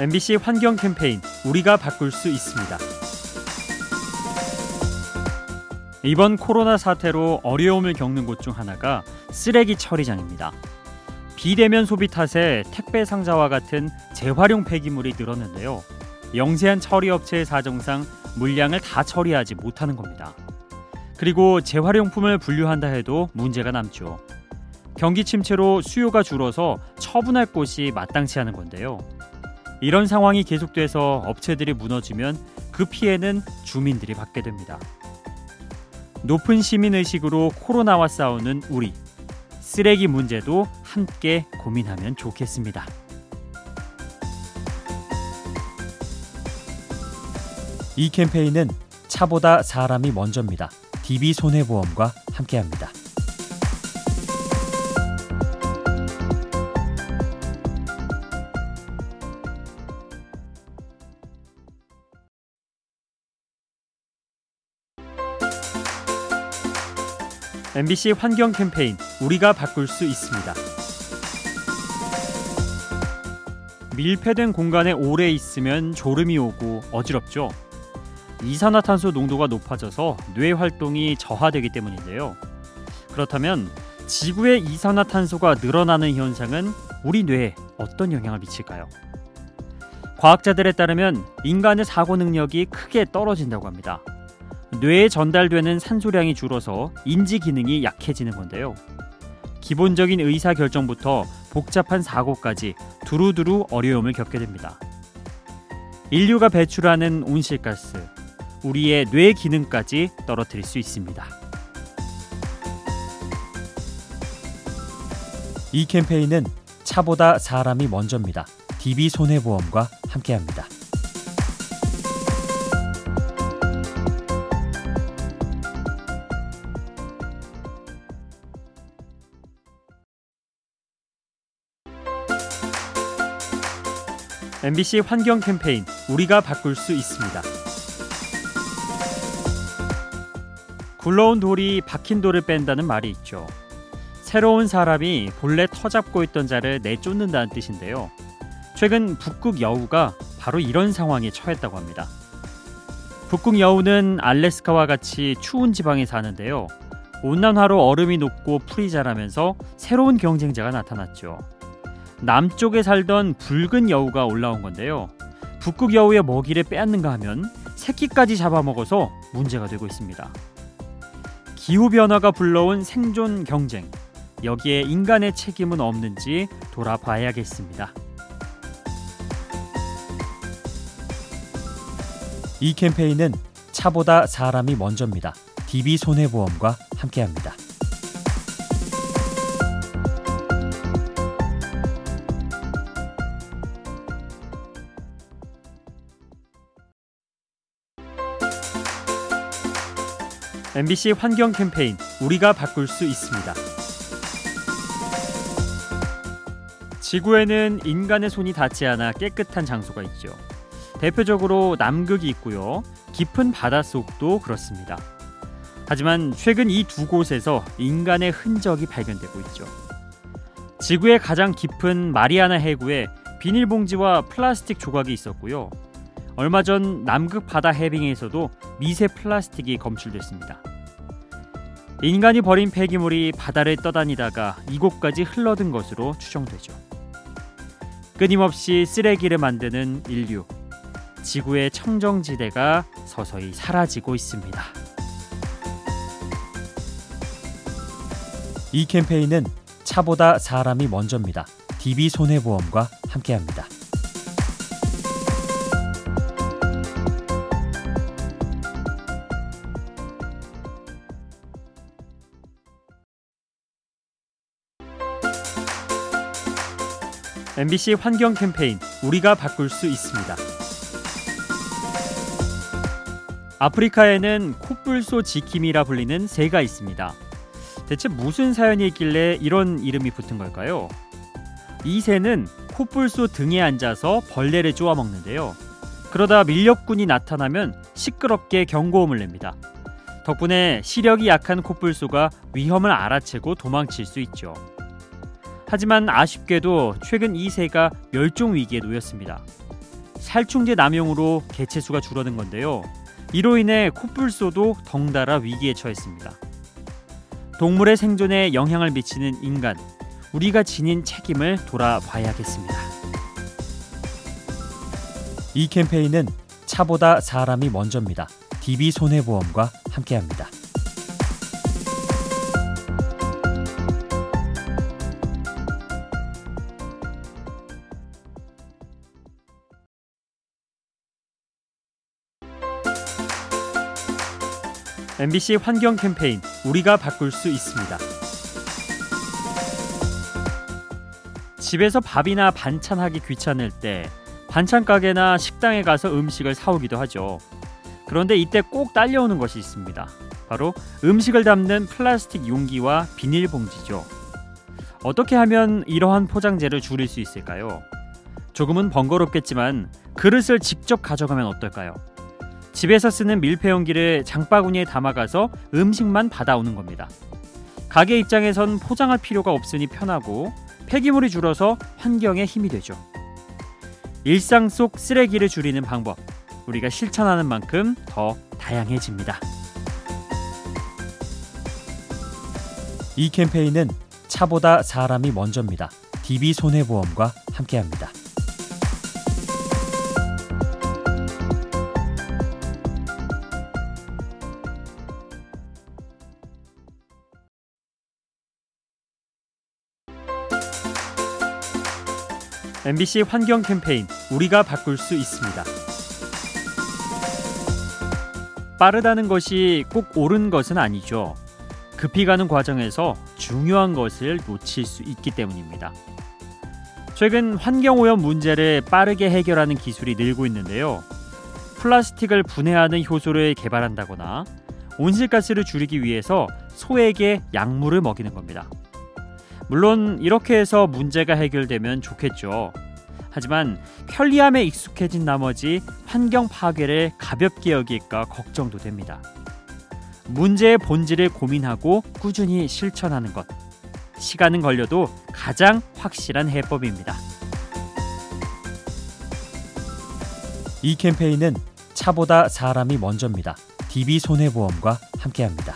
MBC 환경 캠페인 우리가 바꿀 수 있습니다. 이번 코로나 사태로 어려움을 겪는 곳 중 하나가 쓰레기 처리장입니다. 비대면 소비 탓에 택배 상자와 같은 재활용 폐기물이 늘었는데요. 영세한 처리 업체의 사정상 물량을 다 처리하지 못하는 겁니다. 그리고 재활용품을 분류한다 해도 문제가 남죠. 경기 침체로 수요가 줄어서 처분할 곳이 마땅치 않은 건데요. 이런 상황이 계속돼서 업체들이 무너지면 그 피해는 주민들이 받게 됩니다. 높은 시민 의식으로 코로나와 싸우는 우리 쓰레기 문제도 함께 고민하면 좋겠습니다. 이 캠페인은 차보다 사람이 먼저입니다. DB 손해보험과 함께합니다. MBC 환경 캠페인 우리가 바꿀 수 있습니다. 밀폐된 공간에 오래 있으면 졸음이 오고 어지럽죠. 이산화탄소 농도가 높아져서 뇌 활동이 저하되기 때문인데요. 그렇다면 지구의 이산화탄소가 늘어나는 현상은 우리 뇌에 어떤 영향을 미칠까요? 과학자들에 따르면 인간의 사고 능력이 크게 떨어진다고 합니다. 뇌에 전달되는 산소량이 줄어서 인지 기능이 약해지는 건데요. 기본적인 의사 결정부터 복잡한 사고까지 두루두루 어려움을 겪게 됩니다. 인류가 배출하는 온실가스, 우리의 뇌 기능까지 떨어뜨릴 수 있습니다. 이 캠페인은 차보다 사람이 먼저입니다. DB 손해보험과 함께합니다. MBC 환경 캠페인 우리가 바꿀 수 있습니다. 굴러온 돌이 박힌 돌을 뺀다는 말이 있죠. 새로운 사람이 본래 터잡고 있던 자를 내쫓는다는 뜻인데요. 최근 북극 여우가 바로 이런 상황에 처했다고 합니다. 북극 여우는 알래스카와 같이 추운 지방에 사는데요. 온난화로 얼음이 녹고 풀이 자라면서 새로운 경쟁자가 나타났죠. 남쪽에 살던 붉은 여우가 올라온 건데요. 북극 여우의 먹이를 빼앗는가 하면 새끼까지 잡아먹어서 문제가 되고 있습니다. 기후 변화가 불러온 생존 경쟁. 여기에 인간의 책임은 없는지 돌아봐야겠습니다. 이 캠페인은 차보다 사람이 먼저입니다. DB 손해보험과 함께합니다. MBC 환경 캠페인 우리가 바꿀 수 있습니다. 지구에는 인간의 손이 닿지 않아 깨끗한 장소가 있죠. 대표적으로 남극이 있고요. 깊은 바닷속도 그렇습니다. 하지만 최근 이 두 곳에서 인간의 흔적이 발견되고 있죠. 지구의 가장 깊은 마리아나 해구에 비닐봉지와 플라스틱 조각이 있었고요. 얼마 전 남극 바다 해빙에서도 미세 플라스틱이 검출됐습니다. 인간이 버린 폐기물이 바다를 떠다니다가 이곳까지 흘러든 것으로 추정되죠. 끊임없이 쓰레기를 만드는 인류. 지구의 청정지대가 서서히 사라지고 있습니다. 이 캠페인은 차보다 사람이 먼저입니다. DB 손해보험과 함께합니다. MBC 환경 캠페인 우리가 바꿀 수 있습니다. 아프리카에는 코뿔소 지킴이라 불리는 새가 있습니다. 대체 무슨 사연이 있길래 이런 이름이 붙은 걸까요? 이 새는 코뿔소 등에 앉아서 벌레를 쪼아 먹는데요. 그러다 밀렵꾼이 나타나면 시끄럽게 경고음을 냅니다. 덕분에 시력이 약한 코뿔소가 위험을 알아채고 도망칠 수 있죠. 하지만 아쉽게도 최근 이 새가 멸종 위기에 놓였습니다. 살충제 남용으로 개체수가 줄어든 건데요. 이로 인해 코뿔소도 덩달아 위기에 처했습니다. 동물의 생존에 영향을 미치는 인간, 우리가 지닌 책임을 돌아봐야겠습니다. 이 캠페인은 차보다 사람이 먼저입니다. DB 손해보험과 함께합니다. MBC 환경 캠페인 우리가 바꿀 수 있습니다. 집에서 밥이나 반찬하기 귀찮을 때 반찬 가게나 식당에 가서 음식을 사오기도 하죠. 그런데 이때 꼭 딸려오는 것이 있습니다. 바로 음식을 담는 플라스틱 용기와 비닐봉지죠. 어떻게 하면 이러한 포장재를 줄일 수 있을까요? 조금은 번거롭겠지만 그릇을 직접 가져가면 어떨까요? 집에서 쓰는 밀폐용기를 장바구니에 담아가서 음식만 받아오는 겁니다. 가게 입장에선 포장할 필요가 없으니 편하고 폐기물이 줄어서 환경에 힘이 되죠. 일상 속 쓰레기를 줄이는 방법, 우리가 실천하는 만큼 더 다양해집니다. 이 캠페인은 차보다 사람이 먼저입니다. DB 손해보험과 함께합니다. MBC 환경 캠페인 우리가 바꿀 수 있습니다. 빠르다는 것이 꼭 옳은 것은 아니죠. 급히 가는 과정에서 중요한 것을 놓칠 수 있기 때문입니다. 최근 환경 오염 문제를 빠르게 해결하는 기술이 늘고 있는데요. 플라스틱을 분해하는 효소를 개발한다거나 온실가스를 줄이기 위해서 소에게 약물을 먹이는 겁니다. 물론 이렇게 해서 문제가 해결되면 좋겠죠. 하지만 편리함에 익숙해진 나머지 환경 파괴를 가볍게 여길까 걱정도 됩니다. 문제의 본질을 고민하고 꾸준히 실천하는 것. 시간은 걸려도 가장 확실한 해법입니다. 이 캠페인은 차보다 사람이 먼저입니다. DB 손해보험과 함께합니다.